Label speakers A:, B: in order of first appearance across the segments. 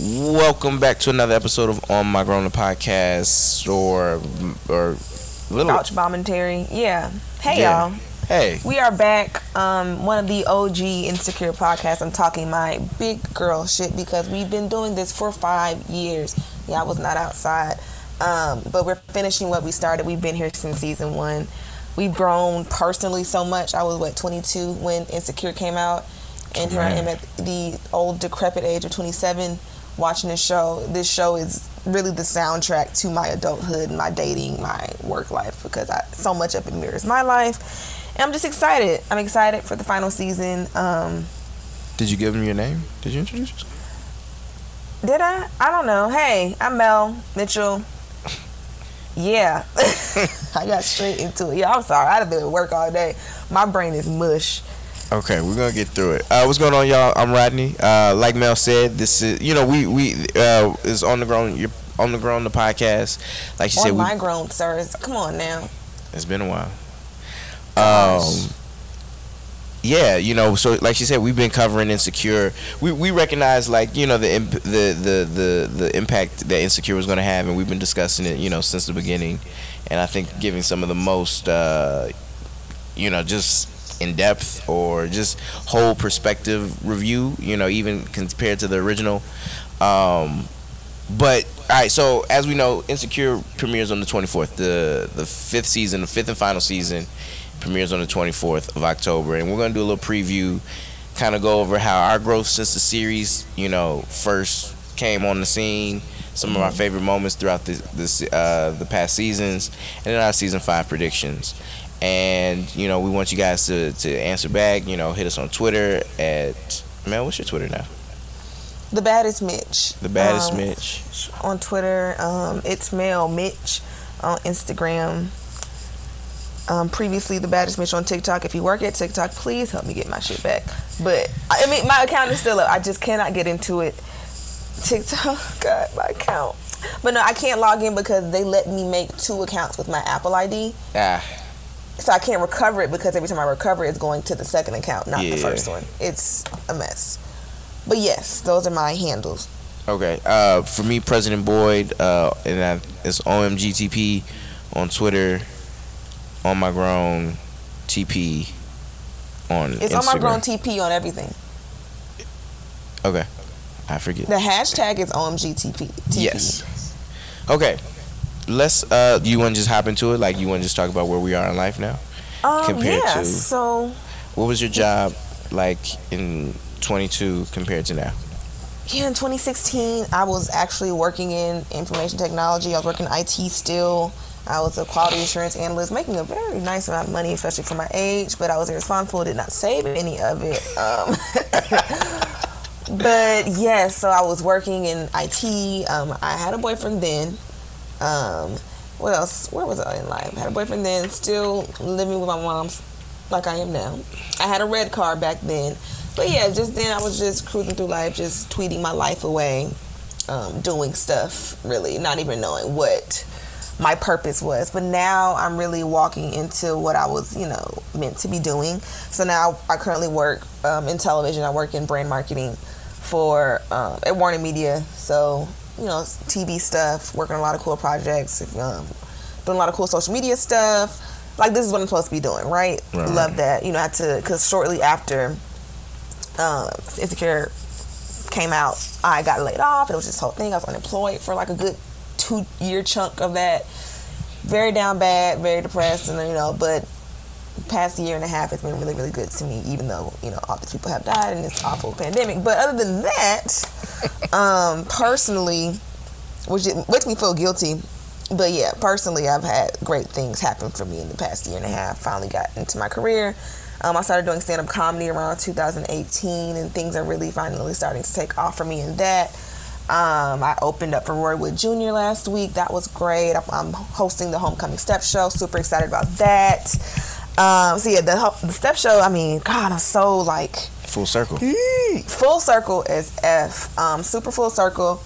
A: Welcome back to another episode of On My Grown Up podcast or or
B: little couch commentary. Yeah. Hey
A: yeah.
B: y'all.
A: Hey.
B: We are back. Um, one of the OG insecure podcasts. I'm talking my big girl shit because we've been doing this for five years. Yeah, I was not outside. Um, but we're finishing what we started. We've been here since season one. We've grown personally so much. I was what 22 when Insecure came out, and here I am at the old decrepit age of 27 watching this show. This show is really the soundtrack to my adulthood, my dating, my work life because I, so much of it mirrors my life. And I'm just excited. I'm excited for the final season. Um,
A: Did you give them your name? Did you introduce yourself?
B: Did I? I don't know. Hey, I'm Mel Mitchell. Yeah, I got straight into it. Yeah, I'm sorry. I've been at work all day. My brain is mush.
A: Okay, we're gonna get through it. Uh, what's going on, y'all? I'm Rodney. Uh, like Mel said, this is you know we we uh, is on the ground. You're on the ground. the podcast. Like she
B: on
A: said,
B: my we, grown sirs. Come on now.
A: It's been a while. Um, yeah, you know, so like she said, we've been covering insecure. We we recognize like you know the imp- the the the the impact that insecure was going to have, and we've been discussing it you know since the beginning, and I think giving some of the most uh, you know just in depth or just whole perspective review, you know, even compared to the original. Um, but all right, so as we know, Insecure premieres on the 24th. The the fifth season, the fifth and final season, premieres on the 24th of October, and we're gonna do a little preview, kind of go over how our growth since the series, you know, first came on the scene, some of our favorite moments throughout the this uh, the past seasons, and then our season five predictions and you know we want you guys to to answer back. You know, hit us on Twitter at man. What's your Twitter now?
B: The baddest Mitch.
A: The baddest um, Mitch
B: on Twitter. Um, it's Mel Mitch on Instagram. Um, previously, the baddest Mitch on TikTok. If you work at TikTok, please help me get my shit back. But I mean, my account is still up. I just cannot get into it. TikTok, God, my account. But no, I can't log in because they let me make two accounts with my Apple ID.
A: Ah
B: so I can't recover it because every time I recover it, it's going to the second account, not yeah. the first one. It's a mess. But yes, those are my handles.
A: Okay. Uh, for me, President Boyd, uh, and I, it's OMGTP on Twitter, on my grown TP on
B: It's
A: Instagram.
B: on my grown TP on everything.
A: Okay. I forget.
B: The hashtag is OMGTP.
A: Yes. Okay let's uh you want to just hop into it like you want to just talk about where we are in life now
B: um, compared yeah, to so
A: what was your job like in 22 compared to now
B: yeah in 2016 i was actually working in information technology i was working IT still I was a quality assurance analyst, making a very nice amount of money, especially for my age. But I was irresponsible, did not save any of it. Um, but yes, yeah, so I was working in IT. Um, I had a boyfriend then, um, what else? Where was I in life? I had a boyfriend then, still living with my mom's like I am now. I had a red car back then. But yeah, just then I was just cruising through life, just tweeting my life away, um, doing stuff, really, not even knowing what my purpose was. But now I'm really walking into what I was, you know, meant to be doing. So now I currently work um, in television. I work in brand marketing for um, at Warner Media. So you know, TV stuff, working on a lot of cool projects, um, doing a lot of cool social media stuff. Like this is what I'm supposed to be doing, right? right. Love that. You know, I had to because shortly after uh, Insecure came out, I got laid off. It was this whole thing. I was unemployed for like a good two year chunk of that. Very down bad, very depressed, and you know, but past year and a half has been really, really good to me, even though, you know, all these people have died in this awful pandemic. But other than that, um, personally, which makes me feel guilty. But yeah, personally, I've had great things happen for me in the past year and a half. Finally got into my career. Um, I started doing stand up comedy around 2018, and things are really finally starting to take off for me in that. Um, I opened up for Roy Wood Jr. last week. That was great. I'm hosting the Homecoming Step Show. Super excited about that. Um, so yeah, the, the step show. I mean, God, I'm so like
A: full circle.
B: Full circle is f. Um, super full circle.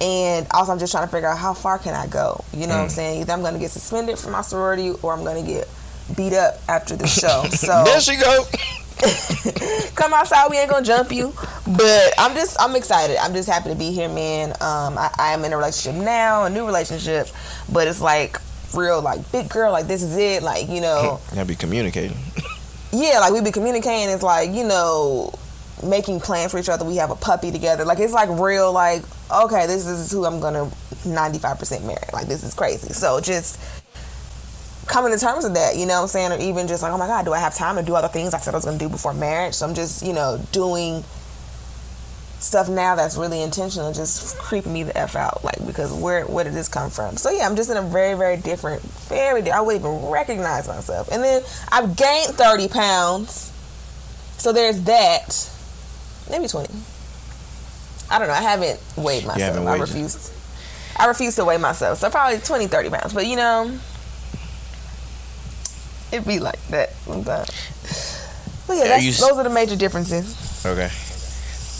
B: And also, I'm just trying to figure out how far can I go. You know mm. what I'm mm. saying? Either I'm going to get suspended from my sorority, or I'm going to get beat up after the show. So
A: there she go.
B: come outside. We ain't gonna jump you. But I'm just I'm excited. I'm just happy to be here, man. Um, I, I am in a relationship now, a new relationship, but it's like real, like big girl. Like this is it. Like you know.
A: Gotta be communicating.
B: yeah, like we be communicating. It's like you know making plans for each other. We have a puppy together. Like it's like real. Like okay, this is who I'm gonna 95% marry. Like this is crazy. So just coming to terms with that, you know what I'm saying? Or even just like, oh my God, do I have time to do other things I said I was gonna do before marriage? So I'm just, you know, doing stuff now that's really intentional, just creeping me the F out. Like because where where did this come from? So yeah, I'm just in a very, very different, very I wouldn't even recognize myself. And then I've gained 30 pounds. So there's that. Maybe 20. I don't know. I haven't weighed myself.
A: haven't
B: I
A: refused
B: refuse. I refuse to weigh myself. So probably 20, 30 pounds. But you know, it'd be like that sometimes. But yeah,
A: you
B: those are the major differences.
A: Okay.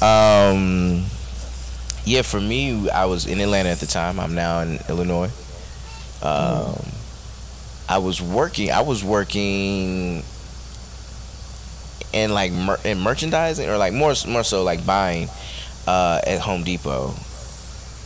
A: Um. Yeah, for me, I was in Atlanta at the time. I'm now in Illinois. Um, I was working. I was working in like mer- in merchandising, or like more more so like buying uh, at Home Depot.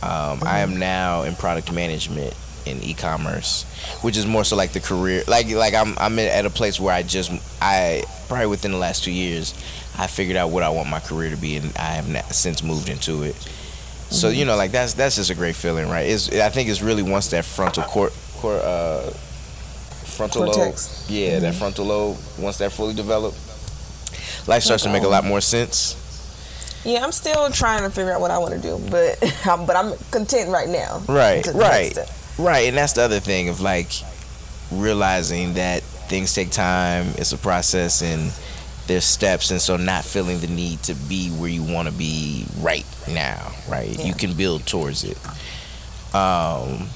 A: Um, I am now in product management in e-commerce, which is more so like the career. Like like I'm I'm at a place where I just I probably within the last two years I figured out what I want my career to be, and I have since moved into it. So you know, like that's that's just a great feeling, right? It's I think it's really once that frontal cor- cor- uh, frontal
B: Cortex.
A: lobe, yeah, that frontal lobe, once that fully developed, life starts to make a lot more sense.
B: Yeah, I'm still trying to figure out what I want to do, but I'm, but I'm content right now.
A: Right, right, right, and that's the other thing of like realizing that things take time. It's a process, and there's steps, and so not feeling the need to be where you want to be right now. Right,
B: Yeah.
A: you can build towards it. Um,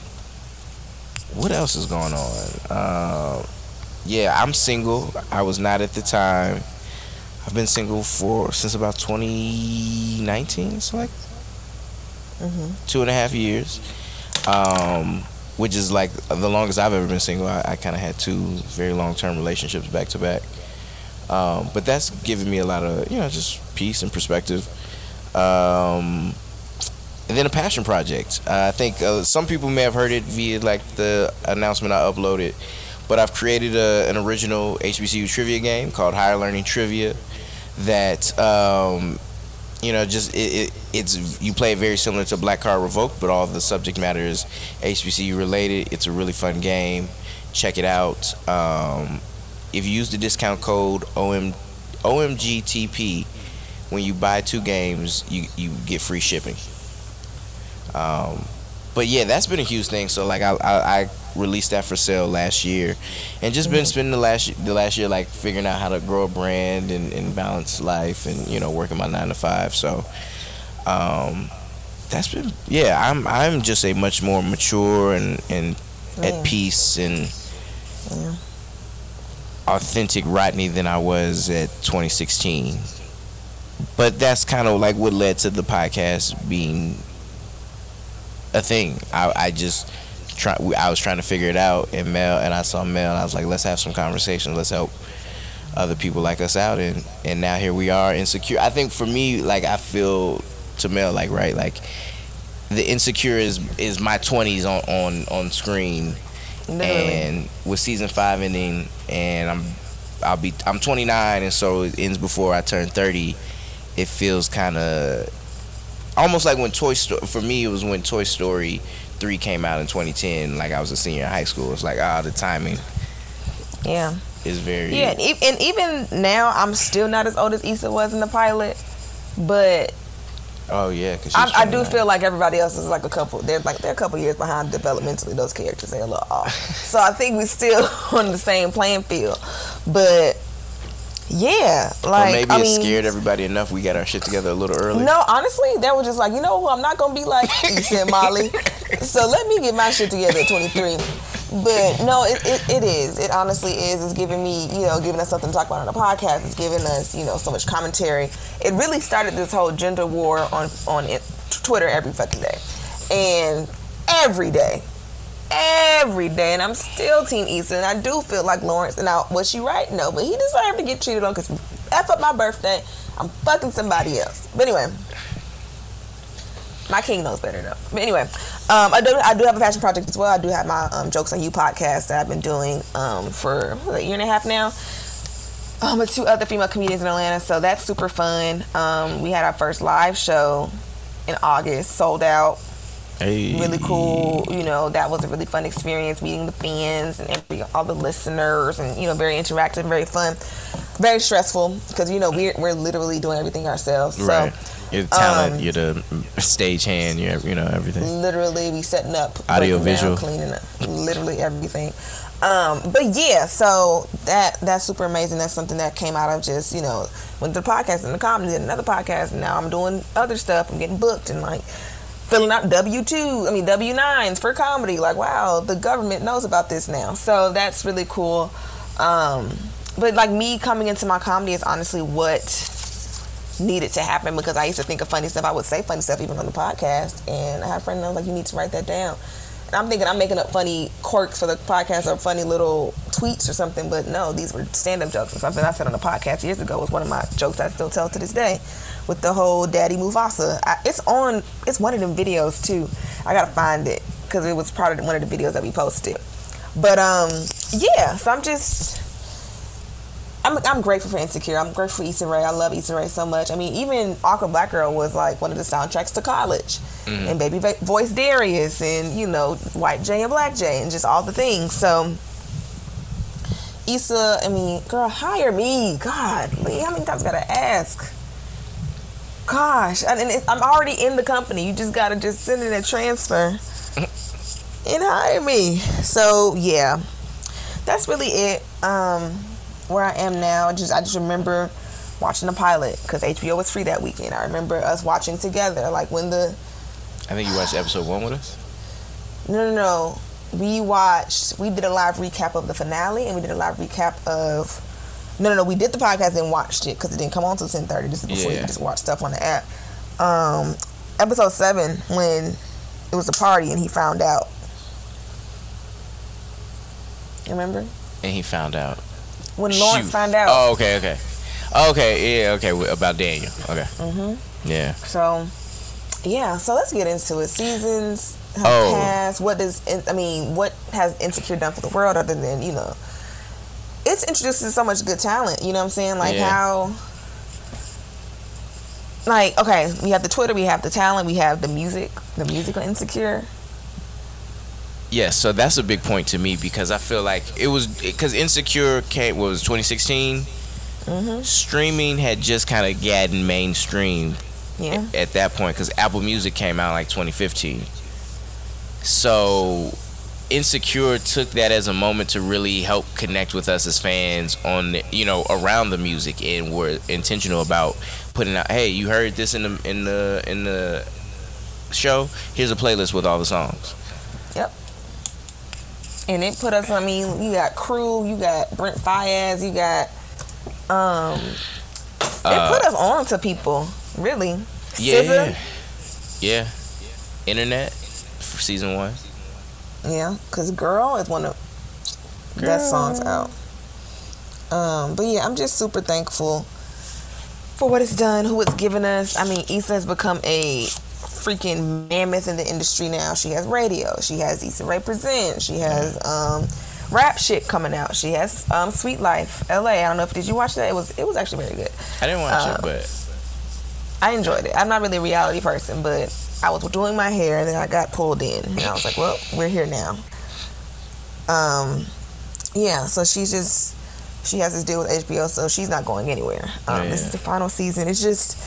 A: what else is going on? Uh, yeah, I'm single. I was not at the time. I've been single for since about 2019. So like two and a half years, um, which is like the longest I've ever been single. I, I kind of had two very long term relationships back to back. Um, but that's given me a lot of you know just peace and perspective. Um, and then a passion project. Uh, I think uh, some people may have heard it via like the announcement I uploaded, but I've created a, an original HBCU trivia game called Higher Learning Trivia. That um, you know, just it, it, it's you play it very similar to Black Card Revoked, but all the subject matter is HBCU related. It's a really fun game. Check it out. Um, if you use the discount code OM, OMGTP when you buy two games, you you get free shipping. Um, but yeah, that's been a huge thing. So like I, I, I released that for sale last year, and just been spending the last the last year like figuring out how to grow a brand and, and balance life and you know working my nine to five. So um, that's been yeah. I'm I'm just a much more mature and and
B: Yeah.
A: at peace and
B: Yeah.
A: Authentic Rodney than I was at 2016. But that's kind of like what led to the podcast being a thing. I, I just try. I was trying to figure it out, and Mel and I saw Mel, and I was like, let's have some conversations. Let's help other people like us out, and and now here we are, insecure. I think for me, like I feel to Mel, like right, like the insecure is is my 20s on on on screen And with season five ending, and I'm I'll be I'm 29, and so it ends before I turn 30. It feels kind of almost like when Toy Story. For me, it was when Toy Story three came out in 2010. Like I was a senior in high school. It's like ah, the timing
B: Yeah.
A: is very
B: Yeah, and, e- and even now, I'm still not as old as Issa was in the pilot, but
A: Oh yeah, 'cause she's
B: I, I do
A: 29.
B: feel like everybody else is like a couple. They're like they're a couple years behind developmentally. Those characters they're a little off. so I think we're still on the same playing field. But yeah,
A: or
B: like
A: maybe
B: I
A: it
B: mean,
A: scared everybody enough. We got our shit together a little early.
B: No, honestly, they were just like, you know, what? I'm not gonna be like and Molly. So let me get my shit together at 23. But no, it, it, it is. It honestly is. It's giving me, you know, giving us something to talk about on the podcast. It's giving us, you know, so much commentary. It really started this whole gender war on on it, Twitter every fucking day, and every day, every day. And I'm still Team Issa, and I do feel like Lawrence. And I was she right? No, but he deserved to get cheated on because f up my birthday. I'm fucking somebody else. But anyway, my king knows better though. But anyway, um, I do I do have a passion project as well. I do have my um, jokes on you podcast that I've been doing um, for a year and a half now. Um, with two other female comedians in Atlanta, so that's super fun. Um, we had our first live show in August, sold out
A: Hey.
B: really cool. You know, that was a really fun experience meeting the fans and every, all the listeners, and you know, very interactive, very fun, very stressful because you know we're we're literally doing everything ourselves.
A: Right.
B: So
A: You're the talent.
B: um,
A: you're the stage hand. You're you know everything.
B: literally we setting up,
A: Audio,
B: breaking down,
A: visual.
B: cleaning up, literally everything. Um, but yeah, so that that's super amazing. That's something that came out of just you know went to the podcast and the comedy, did another podcast, and now I'm doing other stuff. I'm getting booked and like filling out W two, I mean W nines for comedy. Like wow, the government knows about this now. So that's really cool. Um, but like me coming into my comedy is honestly what needed to happen because I used to think of funny stuff. I would say funny stuff even on the podcast, and I had a friend that was like, "You need to write that down." And I'm thinking I'm making up funny quirks for the podcast or funny little tweets or something, but no, these were stand-up jokes or something I said on the podcast years ago. Was one of my jokes I still tell to this day, with the whole Daddy Mufasa. I, it's on. It's one of them videos too. I gotta find it because it was part of one of the videos that we posted. But um, yeah. So I'm just. I'm, I'm grateful for Insecure. I'm grateful for Issa Rae. I love Issa Rae so much. I mean, even Awkward Black Girl was like one of the soundtracks to college. And Baby Va- Voice Darius and, you know, White Jay and Black Jay and just all the things. So, Issa, I mean, girl, hire me. God, Lee, how many times I gotta ask? Gosh, and, and it, I'm already in the company. You just gotta just send in a transfer and hire me. So, yeah, that's really it. Um, where I am now. Just I just remember watching the pilot because HBO was free that weekend. I remember us watching together, like when the
A: I think you watched episode one with us.
B: no no no we watched we did a live recap of the finale and we did a live recap of no no no we did the podcast and watched it because it didn't come on till ten thirty. This is before you
A: Yeah.
B: could just watch stuff on the app. Um, episode seven when it was a party and he found out. You remember
A: And he found out.
B: when Lawrence
A: Shoot.
B: found out?
A: Oh, okay, okay. Okay, yeah, okay, about Daniel. Okay.
B: Mm-hmm.
A: Yeah.
B: So, yeah. So let's get into it. Seasons have
A: Oh.
B: passed. What does I mean? What has Insecure done for the world other than you know? It's introducing so much good talent. You know what I'm saying? Like
A: Yeah.
B: how. Like okay, we have the Twitter, we have the talent, we have the music, the musical Insecure.
A: Yes, so that's a big point to me because I feel like it was because Insecure came what was 2016.
B: Mm-hmm.
A: Streaming had just kind of gotten mainstream
B: Yeah.
A: at that point because Apple Music came out like 2015. So Insecure took that as a moment to really help connect with us as fans on the, you know around the music and were intentional about putting out hey you heard this in the in the in the show here's a playlist with all the songs
B: Yep. And it put us. I mean, you got Crew, you got Brent Faiyaz, you got. Um, it
A: Uh,
B: put us on to people, really.
A: yeah
B: SZA,
A: yeah internet for season one
B: Yeah, because Girl is one of the best songs out. Um, but yeah, I'm just super thankful for what it's done, who it's given us. I mean, Issa has become a freaking mammoth in the industry now. She has Raedio. She has Issa Rae Present. She has um, rap shit coming out. She has um, Sweet Life LA. I don't know if did you watch that? It was it was actually very good.
A: I didn't watch it but
B: I enjoyed it. I'm not really a reality person, but I was doing my hair and then I got pulled in. And I was like, well, we're here now. Um, yeah, so she's just, she has this deal with HBO, so she's not going anywhere. Um, This is the final season. It's just,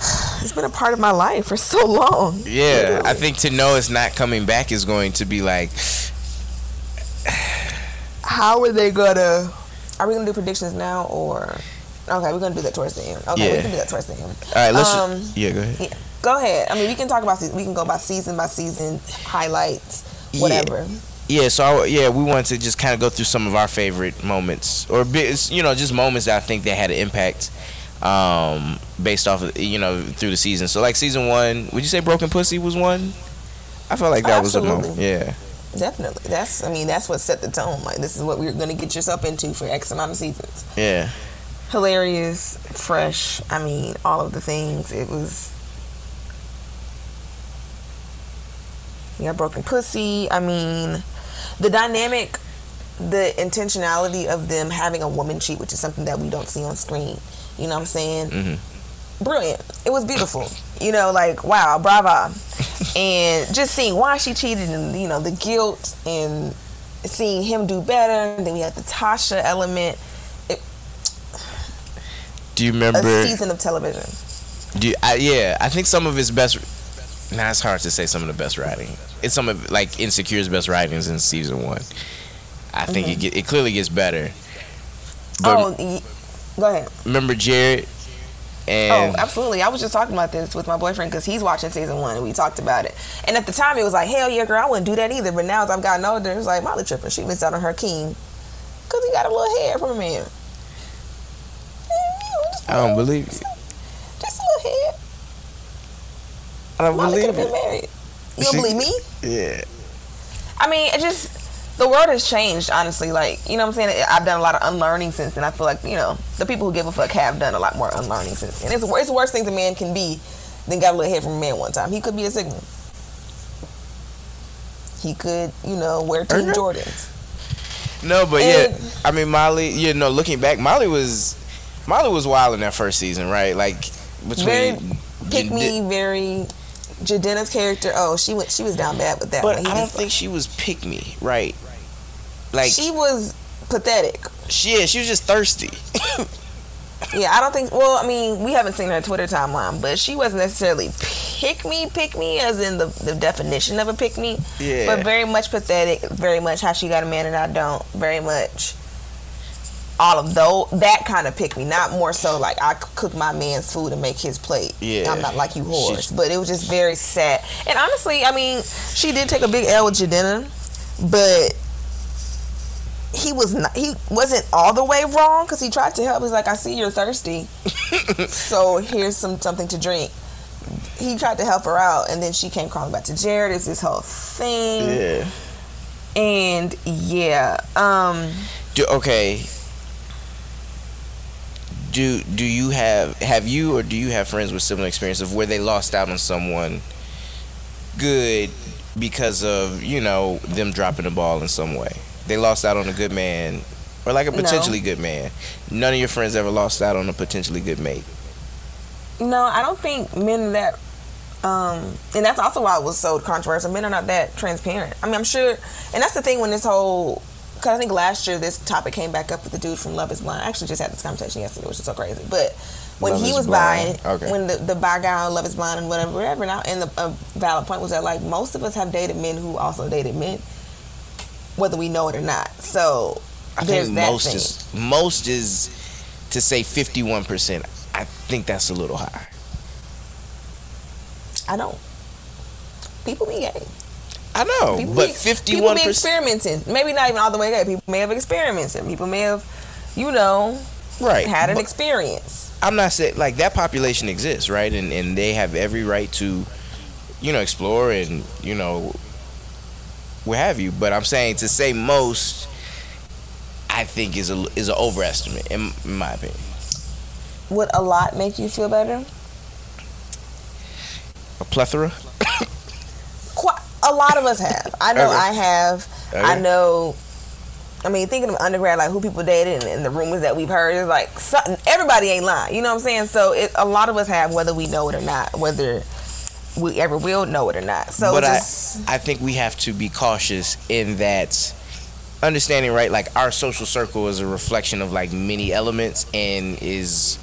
B: it's been a part of my life for so long.
A: yeah I think to know it's not coming back is going to be like
B: How are they gonna, are we gonna do predictions now or, okay, we're gonna do that towards the end. Okay, we
A: Yeah.
B: can do that towards the end.
A: all right let's
B: Um,
A: yeah go ahead
B: Yeah, go ahead. I mean, we can talk about we can go by season by season highlights, whatever.
A: Yeah, so I, yeah, we wanted to just kind of go through some of our favorite moments, or you know, just moments that I think that had an impact, um, based off of you know through the season. So like season one, would you say Broken Pussy was one? I felt like that was a moment. Yeah,
B: Definitely. That's I mean that's what set the tone. Like this is what we're gonna get yourself into for X amount of seasons.
A: yeah.
B: hilarious, fresh. I mean, all of the things. It was. Yeah, broken pussy. I mean, the dynamic, the intentionality of them having a woman cheat, which is something that we don't see on screen. You know what I'm saying?
A: Mm-hmm.
B: Brilliant. It was beautiful. You know, like wow, brava. and just seeing why she cheated and you know the guilt and seeing him do better. And then we had the Tasha element. It,
A: Do you remember?
B: a season of television.
A: Do you, I, yeah, I think some of his best. Nah, it's hard to say some of the best writing. It's some of like Insecure's best writings in season one. I think it get, it clearly gets better. But
B: oh, y- go ahead.
A: remember Jared and
B: oh, absolutely. I was just talking about this with my boyfriend because he's watching season one and we talked about it. And at the time, it was like, hell yeah, girl, I wouldn't do that either. But now as I've gotten older, it's like, Molly tripping. She missed out on her king because he got a little hair from a man. Yeah, you know, just
A: don't believe you.
B: Just a little hair.
A: I don't
B: could
A: believe
B: been
A: it.
B: married. You don't
A: She-
B: believe me?
A: Yeah.
B: I mean, it just the world has changed. Honestly, like you know, what I'm saying I've done a lot of unlearning since, and I feel like you know the people who give a fuck have done a lot more unlearning since. And it's it's worst things a man can be than got a little head from a man one time. He could be a signal. He could, you know, wear Team
A: Okay.
B: Jordans.
A: No, but
B: And-
A: yeah, I mean Molly. You know, looking back, Molly was Molly was wild in that first season, right? Like between
B: Very Pick me, very. Jadena's character. Oh, she went. She was down bad with that.
A: But
B: one.
A: I don't think she was pick me, right? Like
B: she was pathetic.
A: she, yeah, she was just thirsty.
B: Yeah, I don't think. Well, I mean, we haven't seen her Twitter timeline, but she wasn't necessarily pick me, pick me, as in the, the definition of a pick me.
A: Yeah.
B: But very much pathetic. Very much how she got a man and I don't. Very much all of those that kind of pick me. Not more so like I cook my man's food and make his plate.
A: Yeah.
B: I'm not like you whores.
A: She-
B: but it was just very sad. And honestly, I mean, she did take a big L with Jadena, but he was not he wasn't all the way wrong because he tried to help he's like i see you're thirsty so here's some something to drink he tried to help her out and then she came crawling back to jared it's this whole thing
A: Yeah.
B: and yeah um
A: Do, okay. Do do you have have you or do you have friends with similar experience of where they lost out on someone good because of you know them dropping the ball in some way? They lost out on a good man or like a
B: No.
A: potentially good man. None of your friends ever lost out on a potentially good mate.
B: no i don't think men that um and that's also why it was so controversial men are not that transparent i mean i'm sure and that's the thing when this whole because i think last year this topic came back up with the dude from love is blind i actually just had this conversation yesterday which is so crazy but when
A: Love
B: he was
A: Blind.
B: buying
A: Okay.
B: when the, the bi guy on love is blind and whatever whatever now and the a valid point was that like most of us have dated men who also dated men whether we know it or not so
A: I
B: there's
A: think
B: that
A: most
B: thing.
A: is most is to say fifty one percent. I think that's a little high.
B: i don't people be gay
A: I know,
B: People
A: but fifty
B: people be experimenting. Maybe not even all the way gay. People may have experimented. People may have, you know,
A: Right.
B: had an
A: but-
B: experience.
A: I'm not saying like that population exists, right? And and they have every right to, you know, explore and you know, what have you. But I'm saying to say most, I think is a is an overestimate in, in my opinion.
B: Would a lot make you feel better?
A: A plethora.
B: A lot of us have. I know
A: Okay.
B: I have. I know. I mean, thinking of undergrad, like who people dated and, and the rumors that we've heard, is like something, everybody ain't lying. You know what I'm saying? So it, a lot of us have, whether we know it or not, whether we ever will know it or not. So
A: but
B: just
A: I I think we have to be cautious in that understanding right like our social circle is a reflection of like many elements and is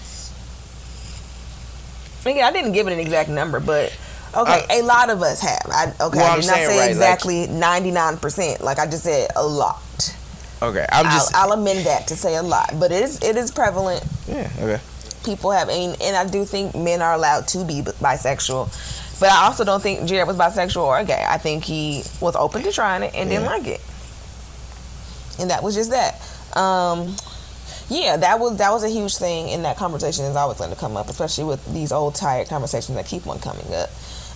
B: Again, I didn't give it an exact number, but okay, a lot of us have. I okay,
A: Well,
B: I
A: I'm
B: not
A: saying,
B: say
A: right,
B: exactly ninety nine percent. Like I just said, a lot.
A: okay i'm just
B: I'll, I'll amend that to say a lot, but it is it is prevalent.
A: yeah okay
B: People have, and, and I do think men are allowed to be bisexual, but I also don't think Jared was bisexual or gay. I think he was open to trying it and didn't like it, and that was just that. Um, yeah, that was that was a huge thing, in that conversation is always going to come up, especially with these old tired conversations that keep on coming up.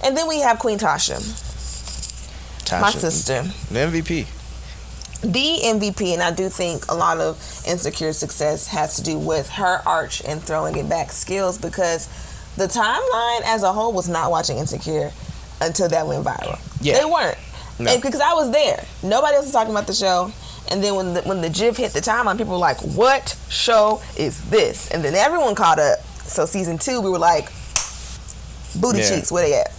B: And then we have Queen Tasha,
A: Tasha,
B: my sister.
A: the mvp
B: the MVP, and I do think a lot of insecure success has to do with her arch and throwing it back skills because the timeline as a whole was not watching Insecure until that went viral.
A: Yeah.
B: They weren't.
A: No.
B: And because I was there. Nobody else was talking about the show. And then when the, when the GIF hit the timeline, people were like, what show is this? And then everyone caught up. So season two, we were like, booty
A: Yeah.
B: cheeks, where they at?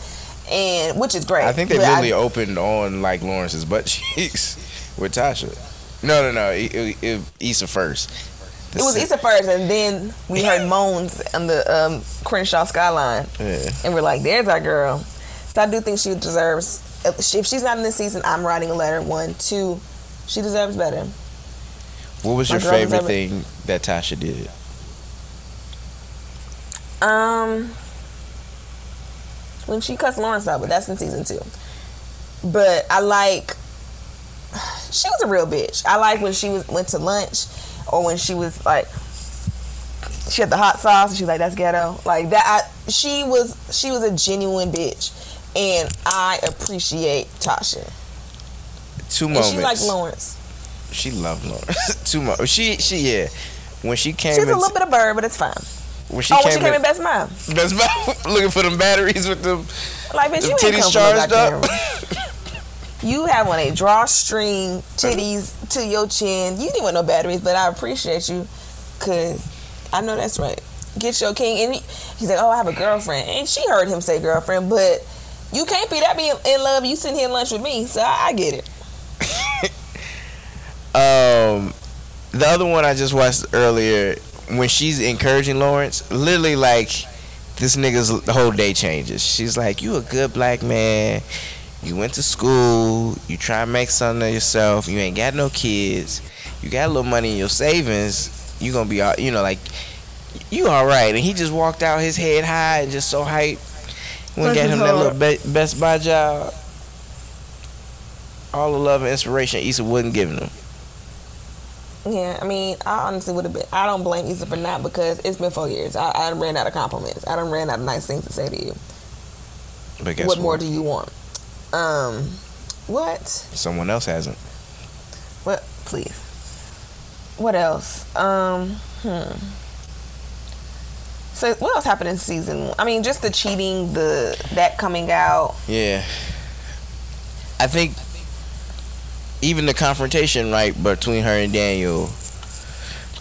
B: And which is great.
A: I think they
B: But I-
A: really opened on like Lawrence's butt cheeks with Tasha. No, no, no. It, it, it, Issa first.
B: It was Issa first, and then we heard moans on the um, Crenshaw skyline,
A: Yeah.
B: and we're like, "There's our girl." So I do think she deserves. If she- if she's not in this season, I'm writing a letter. One, two, she deserves better.
A: What was
B: My
A: your favorite thing that Tasha did?
B: Um, when she cuts Lawrence out, but that's in season two. But I like. She was a real bitch. I like when she was went to lunch, or when she was like, she had the hot sauce, and she was like, "That's ghetto." Like that. I, she was she was a genuine bitch, and I appreciate Tasha.
A: Two
B: And
A: moments.
B: she like Lawrence.
A: She loved Lawrence. Two moments. She she yeah. When she came
B: She's a little bit of bird, but it's fine.
A: When she
B: oh,
A: came,
B: when she came
A: in,
B: in Best Mom.
A: Best Buy, looking for them batteries with them,
B: Like, bitch,
A: them
B: you ain't
A: titties charged up.
B: You have on a drawstring titties to your chin. You didn't want no batteries, but I appreciate you because I know that's right. Get your king. And he, he's like, oh, I have a girlfriend. And she heard him say girlfriend, but you can't be that being in love. You sitting here lunch with me, so I, I get it.
A: Um, the other one I just watched earlier, when she's encouraging Lawrence, literally like this nigga's whole day changes. She's like, "You a good black man. You went to school. You try to make something of yourself. You ain't got no kids. You got a little money in your savings. You gonna be all, you know, like you all right." And he just walked out, his head high and just so hyped. Went got him that little be- Best Buy job. All the love and inspiration Issa wasn't giving him.
B: Yeah, I mean, I honestly would have been. I don't blame Issa for not because it's been four years. I, I ran out of compliments. I done ran out of nice things to say to you.
A: But guess
B: what
A: what?
B: more do you want? Um, what?
A: Someone else hasn't.
B: What? Please. What else? Um, hmm. So what else happened in season? one? I mean, just the cheating, the that coming out.
A: Yeah. I think even the confrontation right between her and Daniel.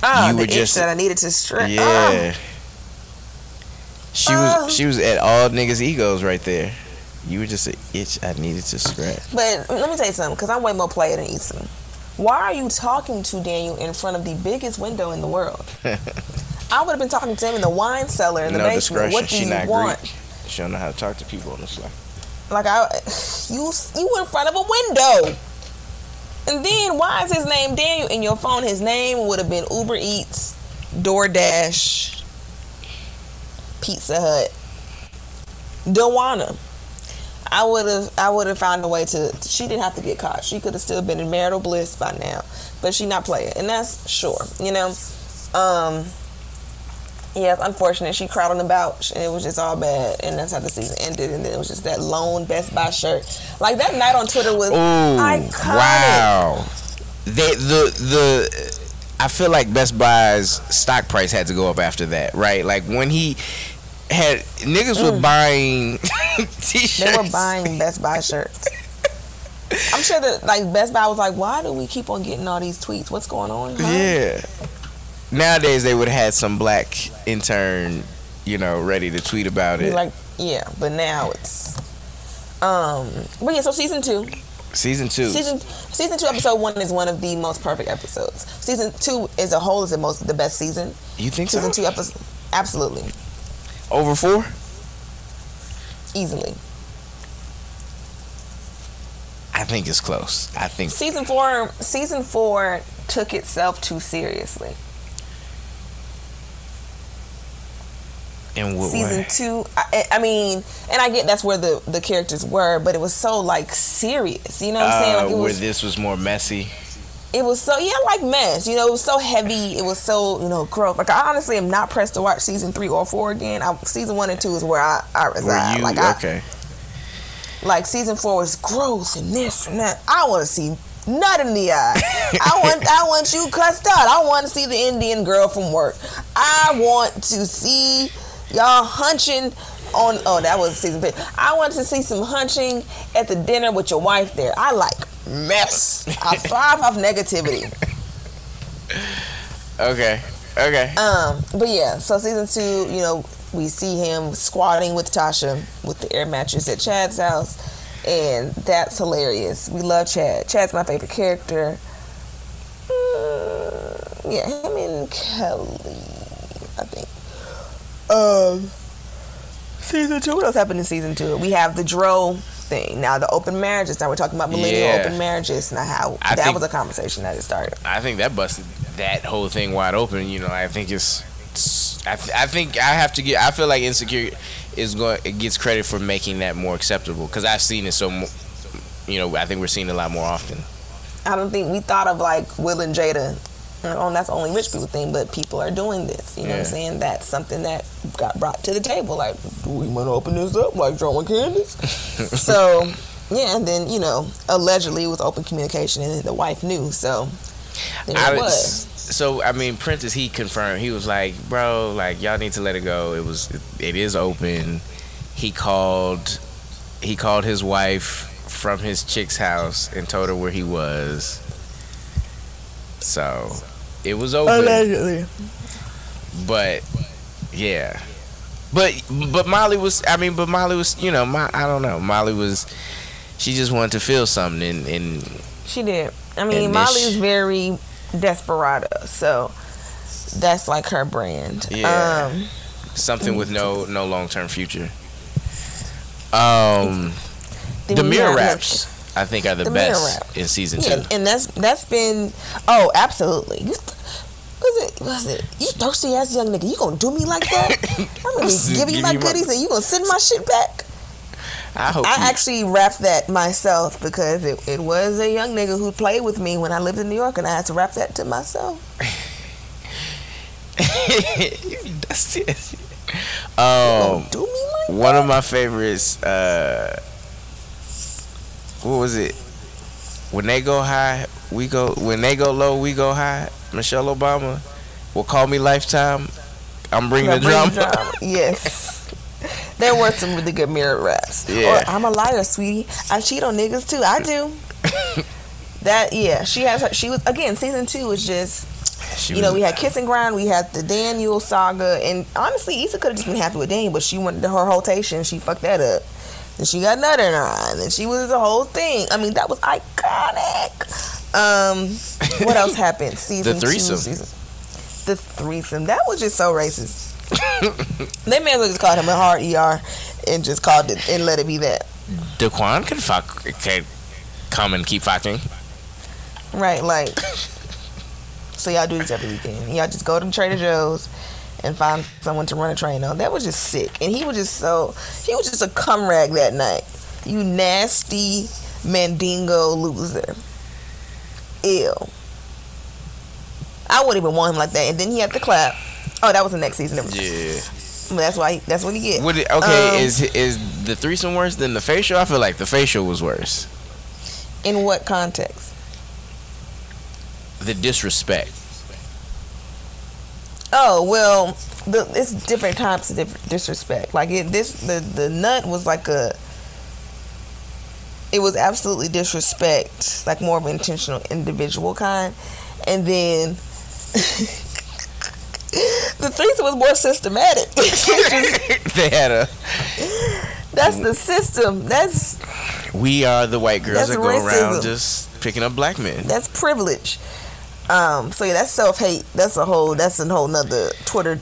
B: Ah,
A: You
B: the
A: were just-
B: that I needed to stretch.
A: Yeah. She was
B: Oh.
A: she was at all niggas' egos right there. You were just an itch I needed to scratch.
B: But let me tell you something, because I'm way more player than Issa. Why are you talking to Daniel in front of the biggest window in the world? I would have been talking to him in the wine cellar in the
A: no
B: basement.
A: discretion.
B: What do
A: she
B: you
A: not
B: want?
A: Greek. She don't know how to talk to people on this life.
B: Like I, you you in front of a window, and then why is his name Daniel in your phone? His name would have been Uber Eats, DoorDash, Pizza Hut, Dewana. I would have I would have found a way to. She didn't have to get caught. She could have still been in marital bliss by now, but she not playing, and that's sure. You know, um. It's unfortunate. She cried on the couch, and it was just all bad. And that's how the season ended. And then it was just that lone Best Buy shirt. Like that night on Twitter was
A: Ooh,
B: iconic.
A: wow. They the the I feel like Best Buy's stock price had to go up after that, right? Like when he had niggas were buying t-shirts.
B: Mm. They were buying Best Buy shirts. I'm sure that like Best Buy was like, why do we keep on getting all these tweets? What's going on? huh?"
A: Yeah. Nowadays they would have had some black intern, you know, ready to tweet about it.
B: Like yeah, but now it's. Um, but yeah, so season two,
A: Season two.
B: season season two, episode one is one of the most perfect episodes. Season two as a whole is the most the best season.
A: you think
B: Season
A: so?
B: two episode, absolutely,
A: Over four?
B: easily.
A: I think it's close. I think
B: season four season four took itself too seriously
A: in what
B: season
A: way?
B: two I, I mean and i get that's where the the characters were but it was so like serious you know what i'm saying
A: Uh,
B: like it
A: where
B: was
A: this was more messy.
B: it was so yeah like mess you know it was so heavy it was so you know growth like i honestly am not pressed to watch season three or four again I, season one and two is where i i reside
A: you
B: like I,
A: okay?
B: like season four was growth and this and that i want to see nut in the eye. I want I want you cussed out. I want to see the Indian girl from work. I want to see y'all hunching on oh that was season. I want to see some hunching at the dinner with your wife there. I like mess. I thrive off negativity.
A: Okay. Okay.
B: Um, but yeah, so season two, you know, we see him squatting with Tasha with the air mattress at Chad's house, and that's hilarious. We love Chad. Chad's my favorite character. Mm, yeah, him and Kelli, I think. Um, season two. What else happened in season two? We have the Dro thing. Now the open marriages. Now we're talking about millennial
A: Yeah.
B: open marriages. Now how
A: I
B: that
A: think-
B: was a conversation that it started.
A: I think that busted that whole thing wide open. You know, I think it's. it's- I, th- I think I have to get. I feel like insecure is going. It gets credit for making that more acceptable because I've seen it so. You know, I think we're seeing it a lot more often.
B: I don't think we thought of like Will and Jada. Oh, that's only rich people thing, but people are doing this. You know what I'm saying? That's something that got brought to the table. Like, do we want to open this up like and Candace? so, yeah, and then you know, allegedly it was open communication, and the wife knew. So there
A: I
B: it was.
A: So I mean, Princess he confirmed. He was like, "Bro, like y'all need to let it go. It was, it is open." He called, he called his wife from his chick's house and told her where he was. So, it was open.
B: Allegedly.
A: But yeah, but but Molly was. I mean, but Molly was. You know, my I don't know. Molly was. She just wanted to feel something, and, and
B: She did. I mean,
A: And this-
B: Molly's very desperado, so that's like her brand.
A: Yeah.
B: Um,
A: something with no no long term future. Um,
B: then
A: the
B: we
A: mirror
B: have-
A: raps, I think, are the,
B: The
A: best in season
B: Yeah,
A: two.
B: and that's that's been oh absolutely. You, was it was it you thirsty ass young nigga? You gonna do me like that? I'm gonna
A: Give
B: give you
A: you
B: my
A: my-
B: goodies and you gonna send my shit back?
A: I hope.
B: I
A: you-
B: actually wrapped that myself because it, it was a young nigga who played with me when I lived in New York and I had to wrap that to myself.
A: That's it.
B: You
A: Um,
B: gonna do me like
A: one of my favorites. Uh, what was it? When they go high, we go. When they go low, we go high. Michelle Obama will call me Lifetime. I'm bringing the
B: Bring
A: drama.
B: Yes. There were some really good mirror raps.
A: Yeah.
B: Or I'm a liar, sweetie. I cheat on niggas too. I do. that yeah, she has her. She was again. Season two was just
A: She
B: you know we had Kiss and Grind, we had the Daniel saga, and honestly, Issa could have just been happy with Daniel, but she went to her rotation. She fucked that up. Then she got nut in her eye, and she was the whole thing. I mean, that was iconic. Um, what else happened? Season
A: threesome.
B: two, season the threesome. That was just so racist. they may as well just called him a hard ER and just called it and let it be that.
A: Daquan can fuck. Can come and keep fucking.
B: Right, like so y'all do this every weekend. Y'all just go to Trader Joe's and find someone to run a train on. That was just sick. And he was just so he was just a cum rag that night. You nasty mandingo loser. Ew. I wouldn't even want him like that. And then he had to clap. Oh, that was the next season.
A: Yeah.
B: That's why. He, that's what he get.
A: Would it, okay,
B: Um,
A: is is the threesome worse than the facial? I feel like the facial was worse.
B: In what context?
A: The disrespect.
B: Oh well, the, it's different types of different disrespect. Like it, this the the nut was like a. It was absolutely disrespect, like more of an intentional individual kind, and then the threesome was more systematic.
A: they had a.
B: That's the system. That's
A: We are the white girls that go around just picking up black men.
B: that's privilege. Um, so yeah, that's self hate. That's a whole. That's a whole nother Twitter,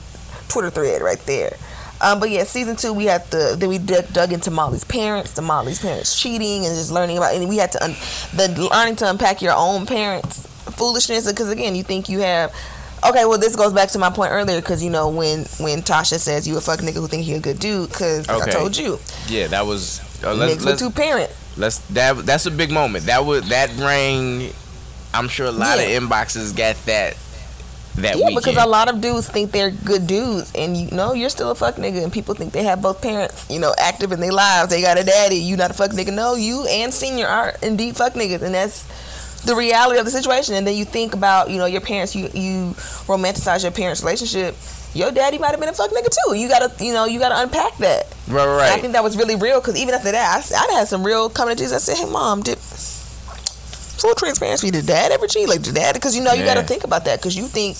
B: Twitter thread right there. Um, but yeah, season two we had the then we dug, dug into Molly's parents, the Molly's parents cheating, and just learning about. And we had to un, the learning to unpack your own parents foolishness because again, you think you have. Okay, well this goes back to my point earlier because you know when when Tasha says you a fuck nigga who think he a good dude because
A: Okay.
B: I told you
A: Yeah, that was. Uh, let's,
B: niggas with
A: let's,
B: two parents.
A: let's that that's a big moment. That would that rang. I'm sure a lot
B: Yeah.
A: of inboxes got that that
B: Yeah,
A: weekend.
B: because a lot of dudes think they're good dudes, and you know you're still a fuck nigga, and people think they have both parents, you know, active in their lives. They got a daddy. You not a fuck nigga. No, you and senior are indeed fuck niggas, and that's the reality of the situation, and then you think about you know your parents. You you romanticize your parents' relationship. Your daddy might have been a fuck nigga too. You gotta you know you gotta unpack that.
A: Right,
B: And
A: right.
B: I think that was really real because even after that, I, I had some real coming to Jesus. I said, "Hey, mom, did full transparency? Did dad ever cheat? Like, did dad? Because you know you got to think about that because you think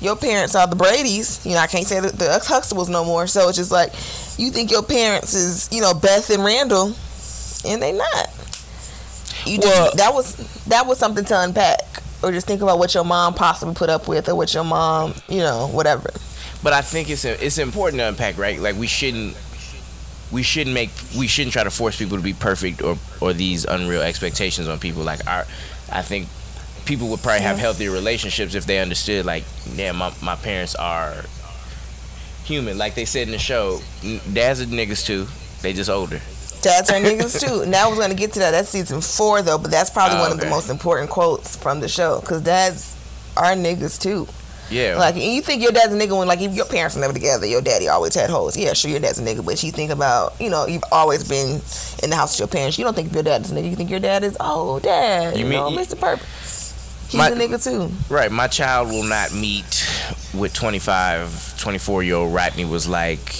B: your parents are the Brady's. You know, I can't say the, the Huxtables no more. So it's just like you think your parents is you know Beth and Randall, and they not. You just,
A: Well-
B: that was that was something to unpack, or just think about what your mom possibly put up with, or what your mom, you know, whatever.
A: But I think it's it's important to unpack, right? Like we shouldn't we shouldn't make we shouldn't try to force people to be perfect or or these unreal expectations on people. Like our, I think people would probably have healthier relationships if they understood. Like, yeah, my my parents are human. Like they said in the show, dads are niggas too. They just older.
B: Dads are niggas too. Now we're gonna get to that. That's season four though, but that's probably
A: Oh,
B: one of the most important quotes from the show because dads are niggas too.
A: Yeah.
B: Like, and you think your dad's a nigga when, like, if your parents were never together, your daddy always had hoes. Yeah, sure, your dad's a nigga, but you think about, you know, you've always been in the house with your parents. You don't think your dad's a nigga. You think your dad is, oh, dad,
A: You
B: you,
A: mean-
B: know, Mr. Purpose. He's
A: My-
B: a nigga too.
A: Right, my child will not meet with 25, 24 year old Rodney was like,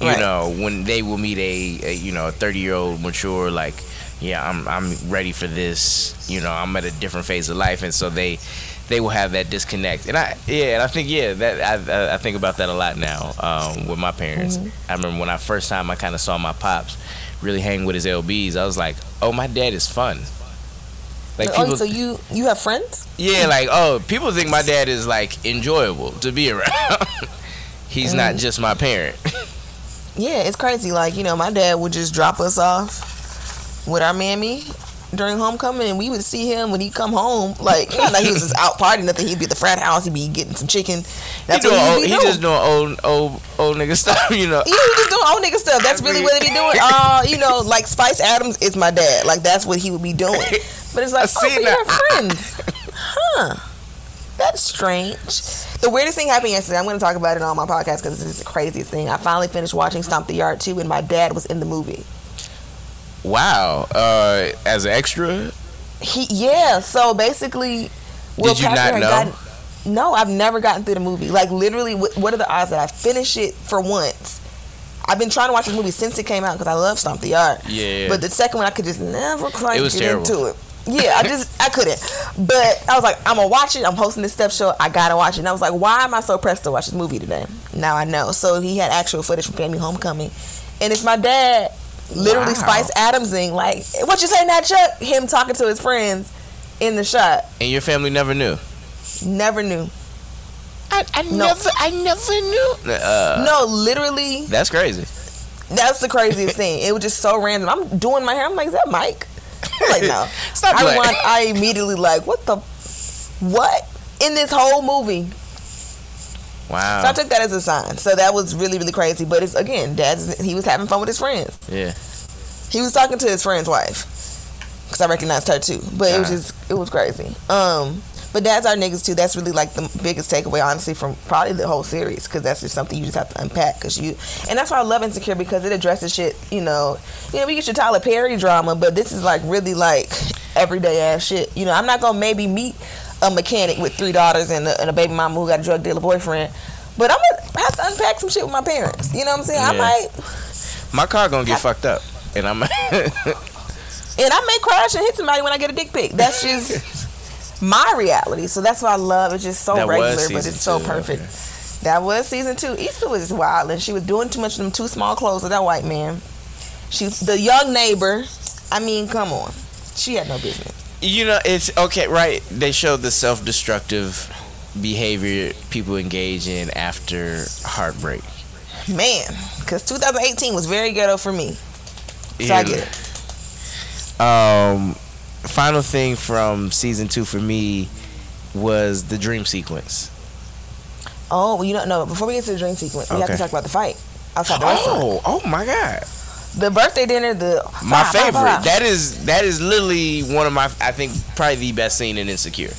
A: you
B: Right.
A: know, when they will meet a, a you know, a 30 year old mature, like, yeah, I'm, I'm ready for this, you know, I'm at a different phase of life. And so they, they will have that disconnect. And I, yeah, and I think, yeah, that, I, I, think about that a lot now um, with my parents. I remember when I first time I kind of saw my pops really hang with his LBs, I was like, oh, my dad is fun. Like
B: oh,
A: people,
B: so you you have friends?
A: yeah, like oh, people think my dad is like enjoyable to be around. He's not
B: Mm.
A: just my parent.
B: Yeah, it's crazy. Like, you know, my dad would just drop us off with our mammy during homecoming, and we would see him when he come home. Like, not that he was just out partying, nothing. He'd be at the frat house. He'd be getting some chicken. That's
A: he
B: what he'd
A: he
B: be doing.
A: just doing old old old nigga stuff, you know.
B: Yeah, he just doing old nigga stuff. That's
A: I
B: really
A: mean-
B: what he be doing. Uh, you know, like Spice Adams is my dad. Like that's what he would be doing. But it's like,
A: I
B: oh, so you have friends, huh? That's strange. The weirdest thing happened yesterday. I'm going to talk about it on my podcast because it's the craziest thing. I finally finished watching Stomp the Yard 2, and my dad was in the movie.
A: Wow. Uh, as an extra,
B: He, yeah. So basically, Will
A: Did you
B: Packer
A: not know?
B: gotten- no, I've never gotten through the movie. Like literally, what are the odds that I finish it for once? I've been trying to watch this movie since it came out because I love Stomp the Yard.
A: Yeah.
B: But the second one, I could just never quite get
A: terrible.
B: into it. Yeah, I just I couldn't. But I was like, I'm gonna watch it. I'm hosting this step show. I gotta watch it. And I was like, why am I so pressed to watch this movie today? Now I know. So he had actual footage from FAMU Homecoming, and it's my dad, literally
A: Wow.
B: Spice Adamsing like, what you say now, Chuck? Him talking to his friends in the shot.
A: and your family never knew.
B: Never knew.
A: I, I
B: No.
A: never I never knew. Uh,
B: No, literally,
A: That's crazy.
B: that's the craziest thing. It was just so random. I'm doing my hair. I'm like, is that Mike? I'm like, no.
A: Stop
B: I,
A: playing.
B: rewind, I immediately like, what the, what in this whole movie?
A: Wow.
B: So I took that as a sign. So that was really, really crazy. But it's again, dad's he was having fun with his friends.
A: yeah.
B: He was talking to his friend's wife because I recognized her too. But it was just it was crazy. Um, but dads are niggas too. That's really like the biggest takeaway, honestly, from probably the whole series because that's just something you just have to unpack. Because you and that's why I love Insecure because it addresses shit. You know, you know we get your Tyler Perry drama, but this is like really like everyday ass shit. You know, I'm not gonna maybe meet a mechanic with three daughters and a, and a baby mama who got a drug dealer boyfriend. But I'm gonna have to unpack some shit with my parents. You know what I'm saying? I might
A: My car gonna get fucked up, and I'm.
B: and I may crash and hit somebody when I get a dick pic. That's just my reality. So that's why I love it's just so
A: That
B: regular, but it's so
A: two,
B: perfect.
A: okay.
B: That was season two. Issa was wild and she was doing too much of them too small clothes with that white man. She the young neighbor. I mean, come on. She had no business.
A: You know, it's okay, right? They showed the self-destructive behavior people engage in after heartbreak.
B: Man, because 2018 was very ghetto for me. So I get it.
A: Um, final thing from season two for me was the dream sequence.
B: Oh, well, you don't know. Before we get to the dream sequence, we have to talk about the fight outside the restaurant.
A: Oh, oh my god!
B: The birthday dinner, the
A: My
B: Five, five,
A: favorite.
B: five.
A: That is that is literally one of my. I think probably the best scene in Insecure.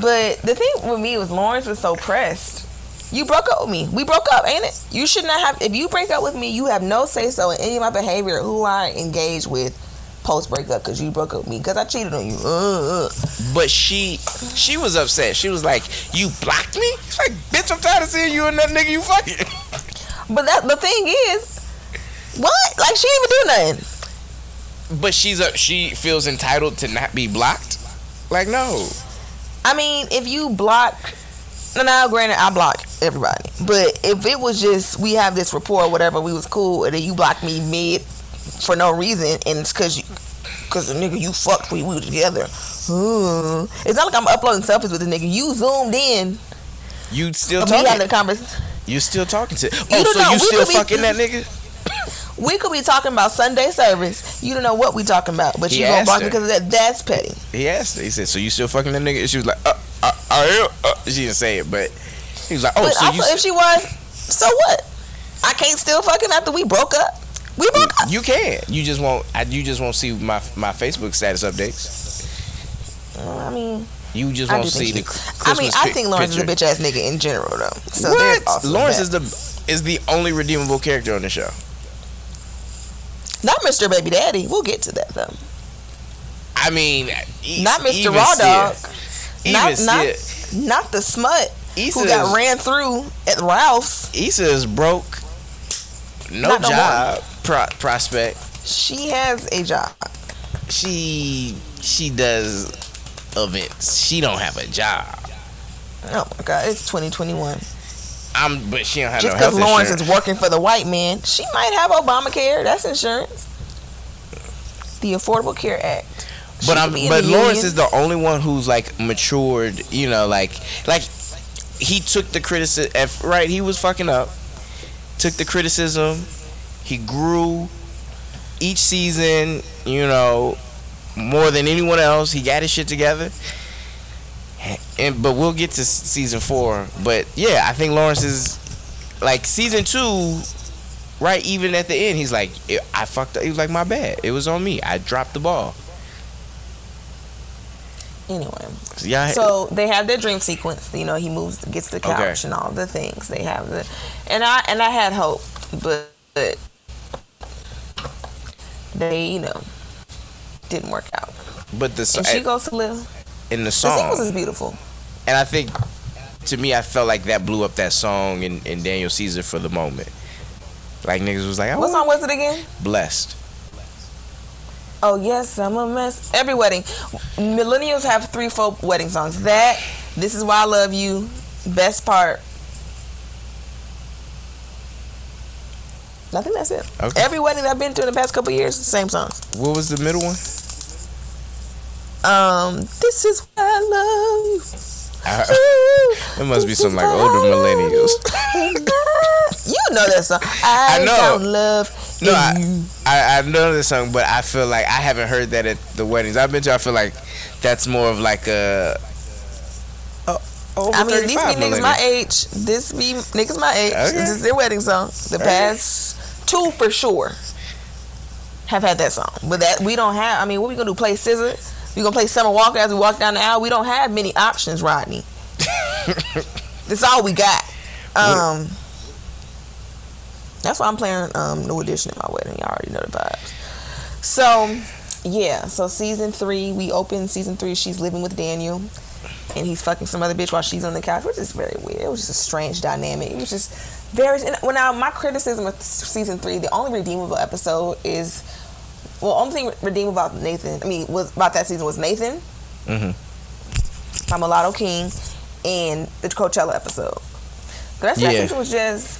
B: But the thing with me was Lawrence was so pressed. You broke up with me. We broke up, ain't it? You should not have. If you break up with me, you have no say so in any of my behavior, who I engage with, post breakup because you broke up with me because I cheated on you. Uh, uh.
A: But she she was upset. She was like, "You blocked me." She's like, "Bitch, I'm tired of seeing you and that nigga you fucking."
B: But that the thing is, what? Like she didn't even do nothing.
A: But she's a she feels entitled to not be blocked. Like no.
B: I mean, if you block, no, now granted, I block everybody. But if it was just we have this rapport, whatever, we was cool, and then you block me mid for no reason, and it's cause you, cause the nigga you fucked we we were together. Hmm. It's not like I'm uploading selfies with the nigga. You zoomed in.
A: You still
B: of me having
A: talking?
B: a conversation.
A: You still talking to? Oh,
B: don't
A: so
B: know.
A: you still
B: could be-
A: fucking that nigga?
B: We could be talking about Sunday service. You don't know what we talking about, but you gonna
A: asked
B: block me
A: her.
B: because of that. That's petty.
A: He asked. her. He said, "So you still fucking that nigga?" And she was like, "Uh, uh, I am." Uh. She didn't say it, but he was like, "Oh,
B: but
A: so
B: also,
A: you."
B: if she was, so what? I can't still fucking after we broke up. We broke up.
A: You can. You just won't. I, you just won't see my my Facebook status updates.
B: I mean,
A: You just won't see the.
B: I mean, I think Lawrence
A: picture.
B: is a bitch ass nigga in general though. So
A: what? Lawrence
B: that.
A: is the is the only redeemable character on the show.
B: Not Mr. Baby Daddy. We'll get to that though.
A: I mean,
B: Not Mr. Raw Dog. Not
A: still,
B: not not the smut
A: Issa
B: who got
A: is-
B: ran through at Ralph's.
A: Issa is broke. No
B: Not no
A: job pro- prospect.
B: She has a job.
A: She she does events. She don't have a job.
B: Oh my god, it's 2021.
A: I'm, but she don't have
B: Just
A: no
B: because
A: health
B: Lawrence
A: insurance.
B: is working for the white man, she might have Obamacare. That's insurance. The Affordable Care Act. She
A: But I'm but Lawrence
B: union.
A: is the only one who's like matured, you know, like like he took the criticism right, he was fucking up. Took the criticism, he grew each season, you know, more than anyone else. He got his shit together. And but we'll get to season 4, but yeah, I think Lawrence is like season 2 right even at the end he's like I fucked up. He was like my bad. It was on me. I dropped the ball.
B: Anyway,
A: Yeah.
B: so they have their dream sequence. You know, he moves, gets the couch,
A: Okay.
B: and all the things. They have the, and I and I had hope, but, but they, you know, didn't work out.
A: but the
B: And she goes to live.
A: in the song.
B: The sequence is beautiful.
A: And I think to me, I felt like that blew up that song in, in Daniel Caesar for the moment. Like niggas was like, "I
B: What song was it again?
A: blessed."
B: Oh yes, I'm a mess. Every wedding, millennials have three, four wedding songs. That, this is why I love you. Best part. I think that's it.
A: Okay.
B: Every wedding I've been to in the past couple years, the same songs.
A: What was the middle one?
B: Um, this is why I love you.
A: I, it must be some like older millennials.
B: you. And I- you know that song. I,
A: I know.
B: love.
A: No, I. I I know this song, but I feel like I haven't heard that at the weddings I've been to. I feel like that's more of like a. a over
B: I mean, these be
A: 35
B: niggas my age. This be niggas my age.
A: Okay.
B: This is their wedding song. The
A: Okay.
B: past two for sure have had that song. But that we don't have. I mean, what we gonna do? Play scissor? We gonna play Summer Walker as we walk down the aisle? We don't have many options, Rodney. That's all we got. Um, that's why I'm playing um, New Edition at my wedding. Y'all already know the vibes. So, yeah. So season three, we open season three. She's living with Daniel, and he's fucking some other bitch while she's on the couch, which is very weird. It was just a strange dynamic. It was just very. And when now my criticism of season three, the only redeemable episode is, well, only thing redeemable about Nathan. I mean, was about that season was Nathan
A: Mhm.
B: by Mulatto King, and the Coachella episode. The rest of that
A: Yeah.
B: season was just.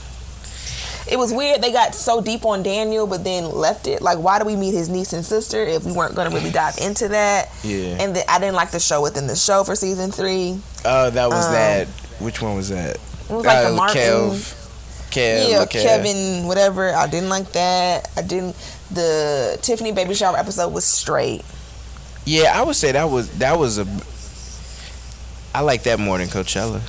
B: It was weird. They got so deep on Daniel, but then left it. Like, why do we meet his niece and sister if we weren't going to really dive into that?
A: Yeah.
B: And then I didn't like the show within the show for season three.
A: Oh, that was
B: Um,
A: that. Which one was that?
B: It was like
A: Uh,
B: the Martin,
A: Kev. Kev.
B: yeah,
A: Kev.
B: Kevin, whatever. I didn't like that. I didn't. The Tiffany baby shower episode was straight.
A: Yeah, I would say that was that was a. I like that more than Coachella.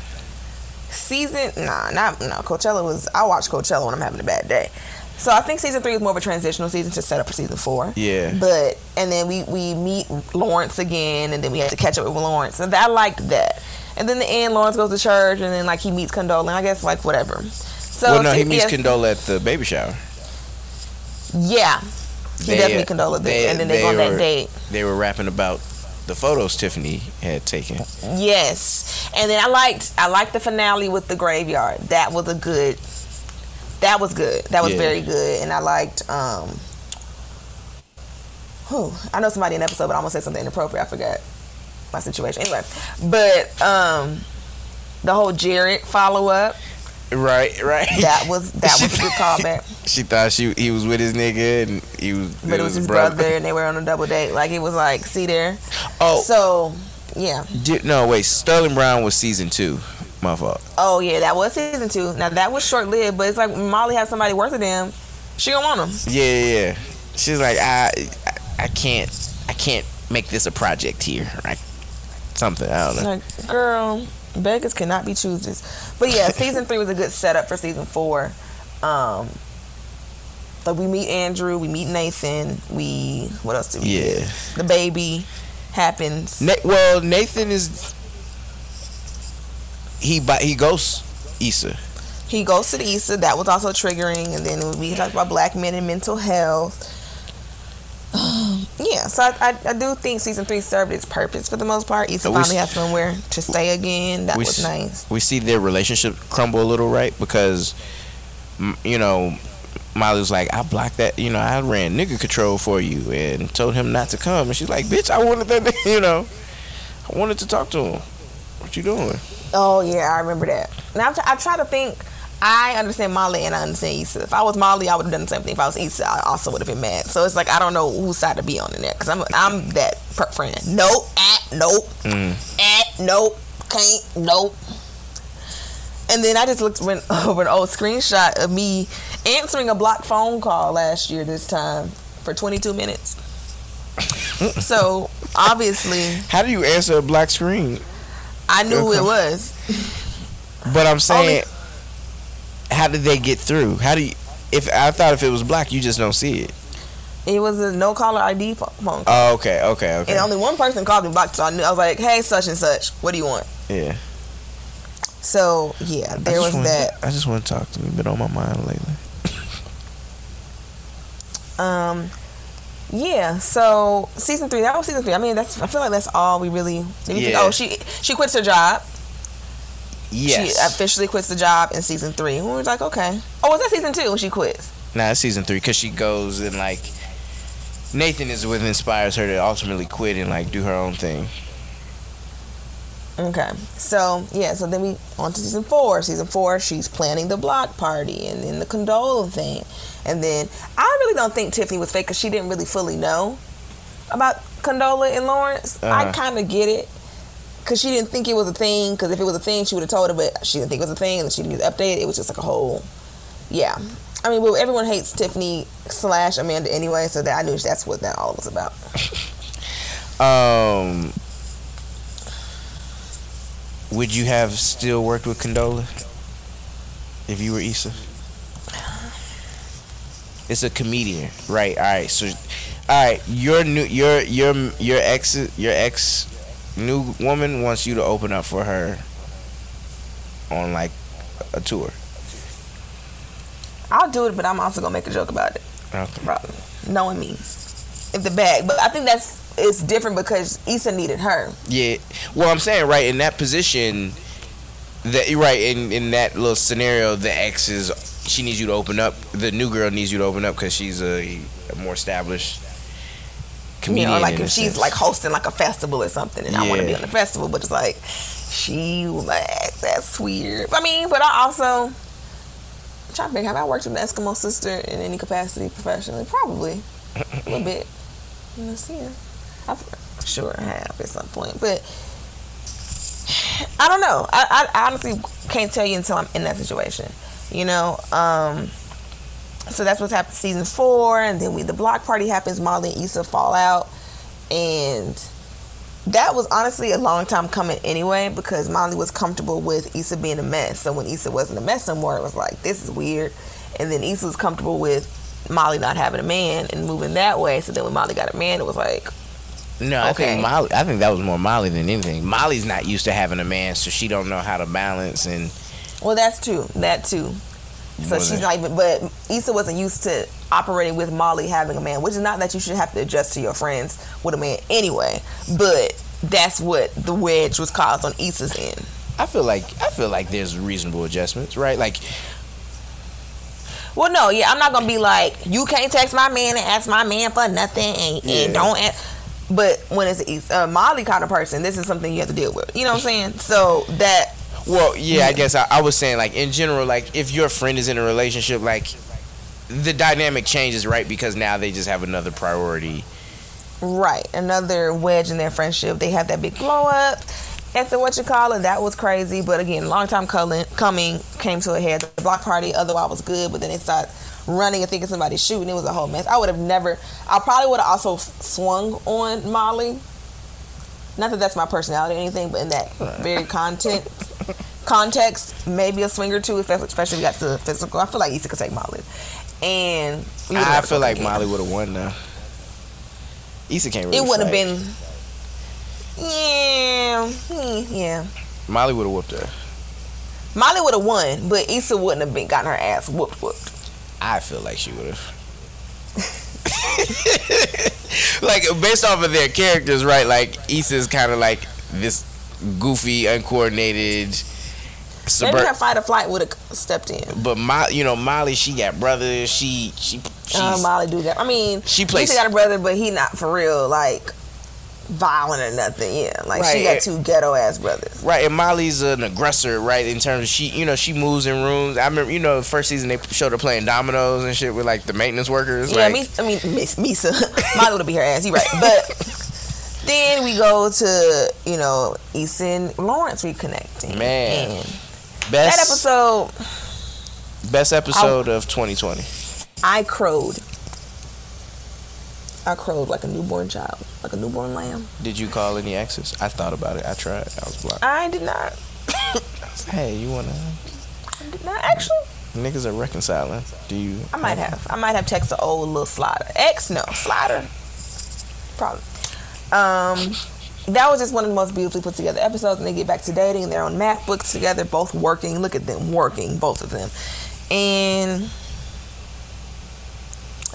B: season nah not no coachella was i watch coachella when i'm having a bad day so i think season three is more of a transitional season to set up for season four
A: Yeah.
B: but and then we we meet lawrence again and then we have to catch up with lawrence and i liked that and then the end lawrence goes to church and then like he meets condola i guess like whatever so
A: well, no, he meets
B: yes,
A: Condola at the baby shower.
B: Yeah He definitely condoled it, and then they, go on
A: were,
B: that date.
A: They were rapping about the photos Tiffany had taken.
B: Yes, and then I liked I liked the finale with the graveyard. That was a good. That was good. That was
A: Yeah.
B: very good, and I liked. um whew, I know somebody in the episode, but I almost said something inappropriate. I forgot my situation. Anyway, but um the whole Jared follow up
A: Right, right.
B: that was that was a good callback.
A: She thought she he was with his nigga and he was.
B: But it was his brother, and they were on a double date. Like it was like, see there.
A: Oh,
B: So yeah.
A: di- no, wait. Sterling Brown was season two. My fault.
B: Oh yeah, that was season two. Now that was short lived, but it's like Molly has somebody worth of them, she gonna want them.
A: Yeah, yeah. yeah. She's like, I, I, I can't, I can't make this a project here. Right? Something. I don't know.
B: Like, girl, beggars cannot be choosers. But yeah, season three was a good setup for season four. Um, like we meet Andrew, we meet Nathan, we what else do we
A: Yeah.
B: The baby happens.
A: Na- well, Nathan is. He he ghosts Issa.
B: He goes to the Issa. That was also triggering. And then we talked about black men and mental health. yeah, so I, I, I do think season three served its purpose for the most part. Issa
A: we
B: finally
A: s-
B: has somewhere to stay again. That was
A: s-
B: nice.
A: We see their relationship crumble a little, right? Because, you know, Molly was like, I blocked that. You know, I ran nigga control for you and told him not to come. And she's like, bitch, I wanted that. You know, I wanted to talk to him. What you doing?
B: Oh yeah, I remember that. Now I try, I try to think. I understand Molly and I understand Issa. If I was Molly, I would have done the same thing. If I was Issa, I also would have been mad. So it's like I don't know whose side to be on in that because I'm I'm that per- friend. Nope, at nope, mm. at nope, can't nope. And then I just looked went over an old screenshot of me answering a blocked phone call last year this time for 22 minutes. so obviously
A: How do you answer a black screen?
B: I knew
A: Okay.
B: it was.
A: But I'm saying, how did they get through? How do you? If I thought if it was black, you just don't see it.
B: It was a no caller ID phone call.
A: Oh, okay, okay, okay.
B: And only one person called me back, so I knew I was like, "Hey, such and such, what do you want?"
A: yeah.
B: So yeah, there was
A: wanna-
B: that.
A: I just want to talk to you. Been on my mind lately.
B: Um, yeah. So season three, that was season three. I mean, that's I feel like that's all we really. think-
A: Yeah.
B: Oh, she she quits her job.
A: Yes.
B: She officially quits the job in season three. We were like, okay. Oh, was that season two when she quits?
A: Nah, it's season three because she goes and like Nathan is what inspires her to ultimately quit and like do her own thing.
B: Okay. So yeah, so then we on to season four. Season four, she's planning the block party and then the condola thing. And then I really don't think Tiffany was fake because she didn't really fully know about Condola and Lawrence. I
A: Uh-huh.
B: kind of get it because she didn't think it was a thing. Because if it was a thing, she would have told her, but she didn't think it was a thing, and she didn't update it. It was just like a whole, yeah. I mean, well, everyone hates Tiffany slash Amanda anyway, so that I knew that's what that all was about.
A: Um, would you have still worked with Condola if you were Issa? It's a comedian, right? All right, so, all right, your new, your your your ex, your ex, new woman wants you to open up for her on like a tour.
B: I'll do it, but I'm also gonna make a joke about it.
A: Okay.
B: Probably. Knowing me. If the bag. But I think that's it's different because Issa needed her.
A: Yeah. Well, I'm saying right in that position, that you're right in in that little scenario, the ex is she needs you to open up. The new girl needs you to open up because she's a, a more established
B: You
A: comedian.
B: know, like if she's
A: sense.
B: like hosting like a festival or something and I want to be on the festival, but it's like she like that's weird. I mean, but I also I'm trying to think, have I worked with an Eskimo sister in any capacity professionally? Probably. a little bit. Let's see. I'm sure I have at some point. But I don't know. I, I honestly can't tell you until I'm in that situation. You know? Um so that's what's happened season four, and then we the block party happens. Molly and Issa fall out, and that was honestly a long time coming anyway because Molly was comfortable with Issa being a mess. So when Issa wasn't a mess anymore, it was like this is weird. And then Issa was comfortable with Molly not having a man and moving that way. So then when Molly got a man, it was like
A: no, I
B: okay.
A: think Molly. I think that was more Molly than anything. Molly's not used to having a man, so she don't know how to balance and
B: Well, that's too. That too. So she's not even. But Issa wasn't used to operating with Molly having a man, which is not that you should have to adjust to your friends with a man anyway. But that's what the wedge was caused on Issa's end.
A: I feel like I feel like there's reasonable adjustments, right? Like
B: well, no, yeah, I'm not gonna be like you can't text my man and ask my man for nothing and, yeah. and don't. Ask. But when it's a uh, Molly kind of person, this is something you have to deal with. You know what I'm saying? So that.
A: Well, yeah, yeah. I guess I, I was saying like in general, like if your friend is in a relationship, like the dynamic changes, right? Because now they just have another priority.
B: Right, another wedge in their friendship. They have that big blow up after what you call it, that was crazy. But again, long time coming, coming came to a head. The block party, otherwise was good, but then they started running and thinking somebody's shooting. It was a whole mess. I would have never. I probably would have also swung on Molly. Not that that's my personality or anything, but in that very content context, maybe a swing or two, especially if we got to the physical. I feel like Issa could take Molly, and
A: I feel like. Molly would have won now. Issa can't. Really
B: it would have been yeah, hmm, yeah.
A: Molly would have whooped her.
B: Molly would have won, but Issa wouldn't have been gotten her ass whooped. Whooped.
A: I feel like she would have. like based off of their characters, right? Like Issa's kind of like this goofy, uncoordinated.
B: Suburb- Maybe her fight or flight would have stepped in.
A: But my, you know, Molly, she got brothers. She, she,
B: uh, Molly do that. I mean, she plays. She got a brother, but he not for real. Like violent or nothing. Yeah, like right. she got two ghetto ass brothers.
A: Right, and Molly's an aggressor, right? In terms of she, you know, she moves in rooms. I remember, you know, the first season they showed her playing dominoes and shit with like the maintenance workers.
B: Yeah, like, me, I mean, Miss Misa, Molly would be her ass. You right, but then we go to you know Easton Lawrence reconnecting.
A: Man, and
B: best that episode.
A: Best episode I, of 2020.
B: I crowed. I crowed like a newborn child, like a newborn lamb.
A: Did you call any exes? I thought about it. I tried. I was blocked.
B: I did not.
A: hey, you wanna?
B: I did not actually.
A: Niggas are reconciling. Do you?
B: I might have. I might have texted old little slider. Ex, no slider. Probably. Um, that was just one of the most beautifully put together episodes. And they get back to dating. They're on MacBooks together, both working. Look at them working, both of them. And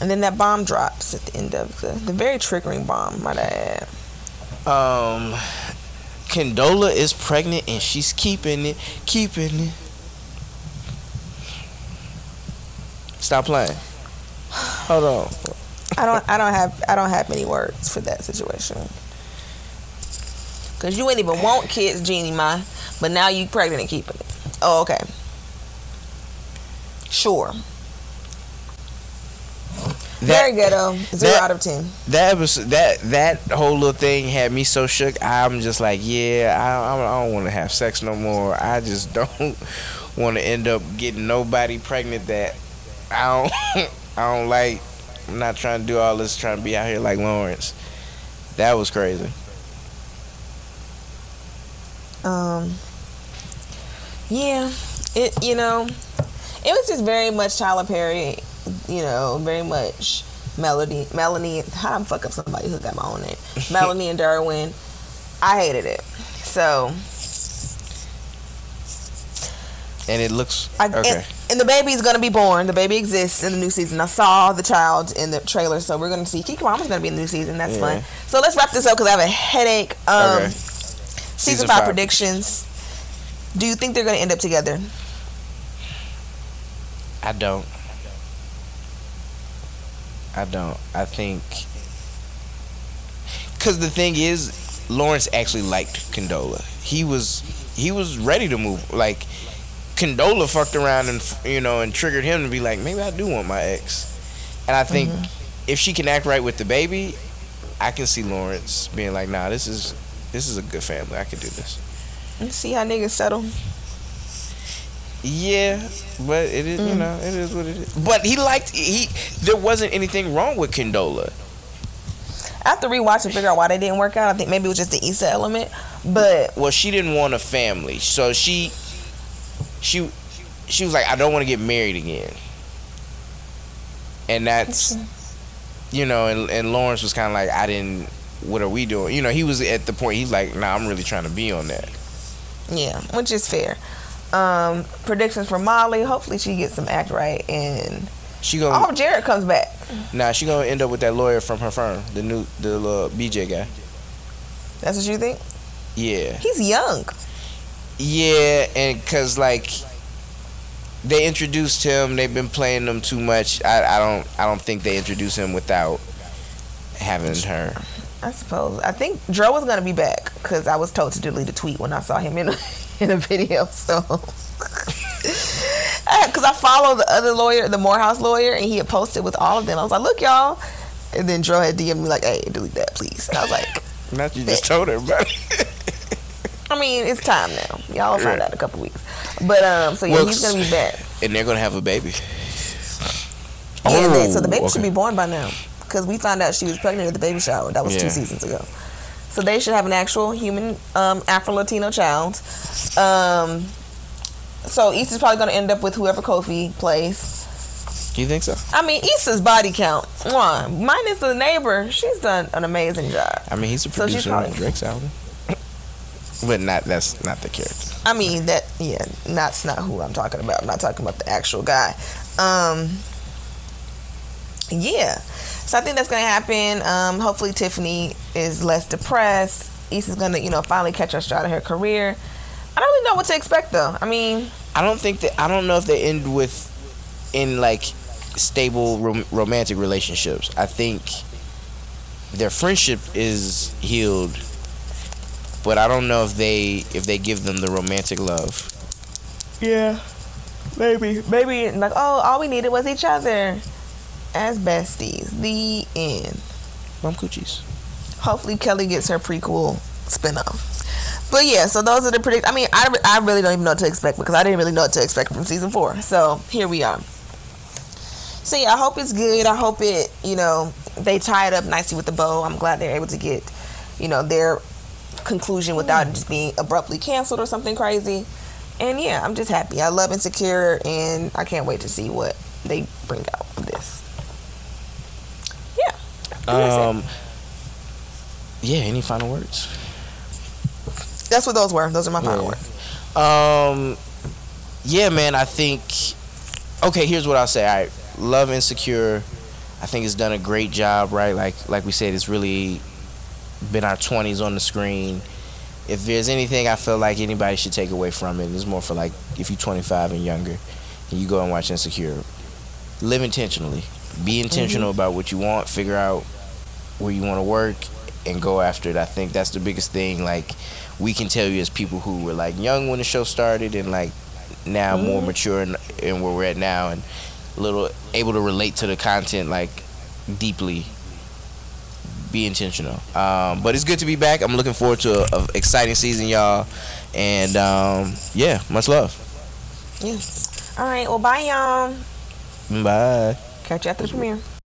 B: and then that bomb drops at the end of the the very triggering bomb, might I add.
A: Um, Condola is pregnant and she's keeping it, keeping it. Stop playing. Hold on.
B: I don't. I don't have. I don't have many words for that situation. Cause you ain't even want kids, Jeannie, ma. But now you pregnant and keeping it. Oh, okay. Sure. Very ghetto. Zero that, out of ten.
A: That was that that whole little thing had me so shook. I'm just like, yeah, I, I don't want to have sex no more. I just don't want to end up getting nobody pregnant that I don't I don't like. I'm not trying to do all this trying to be out here like Lawrence. That was crazy.
B: Um. Yeah, it you know, it was just very much Tyler Perry you know, very much Melody, Melanie. How I'm fuck up somebody who got my own name? Melanie and Darwin. I hated it. So.
A: And it looks I, okay.
B: And, and the baby is gonna be born. The baby exists in the new season. I saw the child in the trailer, so we're gonna see. Keke Palmer's gonna be in the new season. That's yeah. fun. So let's wrap this up because I have a headache. Um, okay. Season, season five, five predictions. Do you think they're gonna end up together?
A: I don't. I don't. I think because the thing is, Lawrence actually liked Condola. He was he was ready to move. Like Condola fucked around and you know and triggered him to be like, maybe I do want my ex. And I think mm-hmm. if she can act right with the baby, I can see Lawrence being like, nah, this is this is a good family. I can do this.
B: You see how niggas settle.
A: Yeah, but it is mm. you know it is what it is. But he liked he. There wasn't anything wrong with Condola.
B: I have to rewatch and figure out why they didn't work out. I think maybe it was just the Issa element. But
A: well, she didn't want a family, so she she she was like, I don't want to get married again. And that's you know, and, and Lawrence was kind of like, I didn't. What are we doing? You know, he was at the point. He's like, Nah, I'm really trying to be on that.
B: Yeah, which is fair. Um, predictions for Molly. Hopefully she gets some act right and
A: She
B: I
A: gonna
B: hope Jared comes back.
A: nah. She gonna end up with that lawyer from her firm, the new the little BJ guy.
B: That's what you think?
A: Yeah,
B: He's young.
A: yeah, and cause like they introduced him, they've been playing him too much. I, I don't I don't think they introduced him without having her.
B: I suppose. I think Dro was gonna be back because I was told to delete a tweet when I saw him in in a video. So, because I follow the other lawyer, the Morehouse lawyer, and he had posted with all of them. I was like, "Look, y'all," and then Dro had DM'd me like, "Hey, delete that, please." And I was like,
A: Not you just told everybody.
B: "I mean, it's time now. Y'all will find out in a couple weeks." But um, so yeah,
A: Well,
B: he's gonna be back.
A: and they're gonna have a baby.
B: Yeah, man, so the baby
A: Oh,
B: should be born by now because we found out she was pregnant at the baby shower. That was
A: Yeah.
B: two seasons ago. So they should have an actual human um, Afro Latino child. Um, so Issa's probably going to end up with whoever Kofi plays.
A: Do you think so?
B: I mean, Issa's body count, one minus the neighbor, she's done an amazing job.
A: I mean, he's a producer
B: So she's
A: producer on
B: probably-
A: Drake's album. But not that's not the character.
B: I mean that yeah, that's not who I'm talking about. I'm not talking about the actual guy. Um yeah. So I think that's gonna happen. Um hopefully Tiffany is less depressed. Issa's gonna, you know, finally catch her stride in her career. I don't really know what to expect though. I mean,
A: I don't think that I don't know if they end with in like stable rom- romantic relationships. I think their friendship is healed, but I don't know if they if they give them the romantic love.
B: yeah. Maybe. Maybe like, oh, all we needed was each other as besties. The end.
A: Mom coochies.
B: hopefully Kelli gets her prequel spinoff. But yeah, so those are the predict. I mean, I, I really don't even know what to expect because I didn't really know what to expect from season four. So here we are. So yeah, I hope it's good. I hope it, you know, they tie it up nicely with the bow. I'm glad they're able to get, you know, their conclusion without it just being abruptly canceled or something crazy. And yeah, I'm just happy. I love Insecure, and I can't wait to see what they bring out of this. Yeah. I think that's it.
A: Um. Yeah. Any final words?
B: That's what those were. Those are my final
A: Yeah.
B: words.
A: Um, yeah, man. I think. Okay, here's what I'll say. Right, Love Insecure. I think it's done a great job. Right, like like we said, it's really been our 20s on the screen. If there's anything I feel like anybody should take away from it, it's more for like if you're 25 and younger, and you go and watch Insecure. Live intentionally. Be intentional about what you want. Figure out where you want to work, and go after it. I think that's the biggest thing. Like we can tell you as people who were like young when the show started and like now more mature and, and where we're at now and a little able to relate to the content like deeply be intentional um, but it's good to be back i'm looking forward to a, a exciting season y'all and um, yeah much love
B: Yeah. All right. Well, bye, y'all.
A: bye
B: Catch you after the premiere.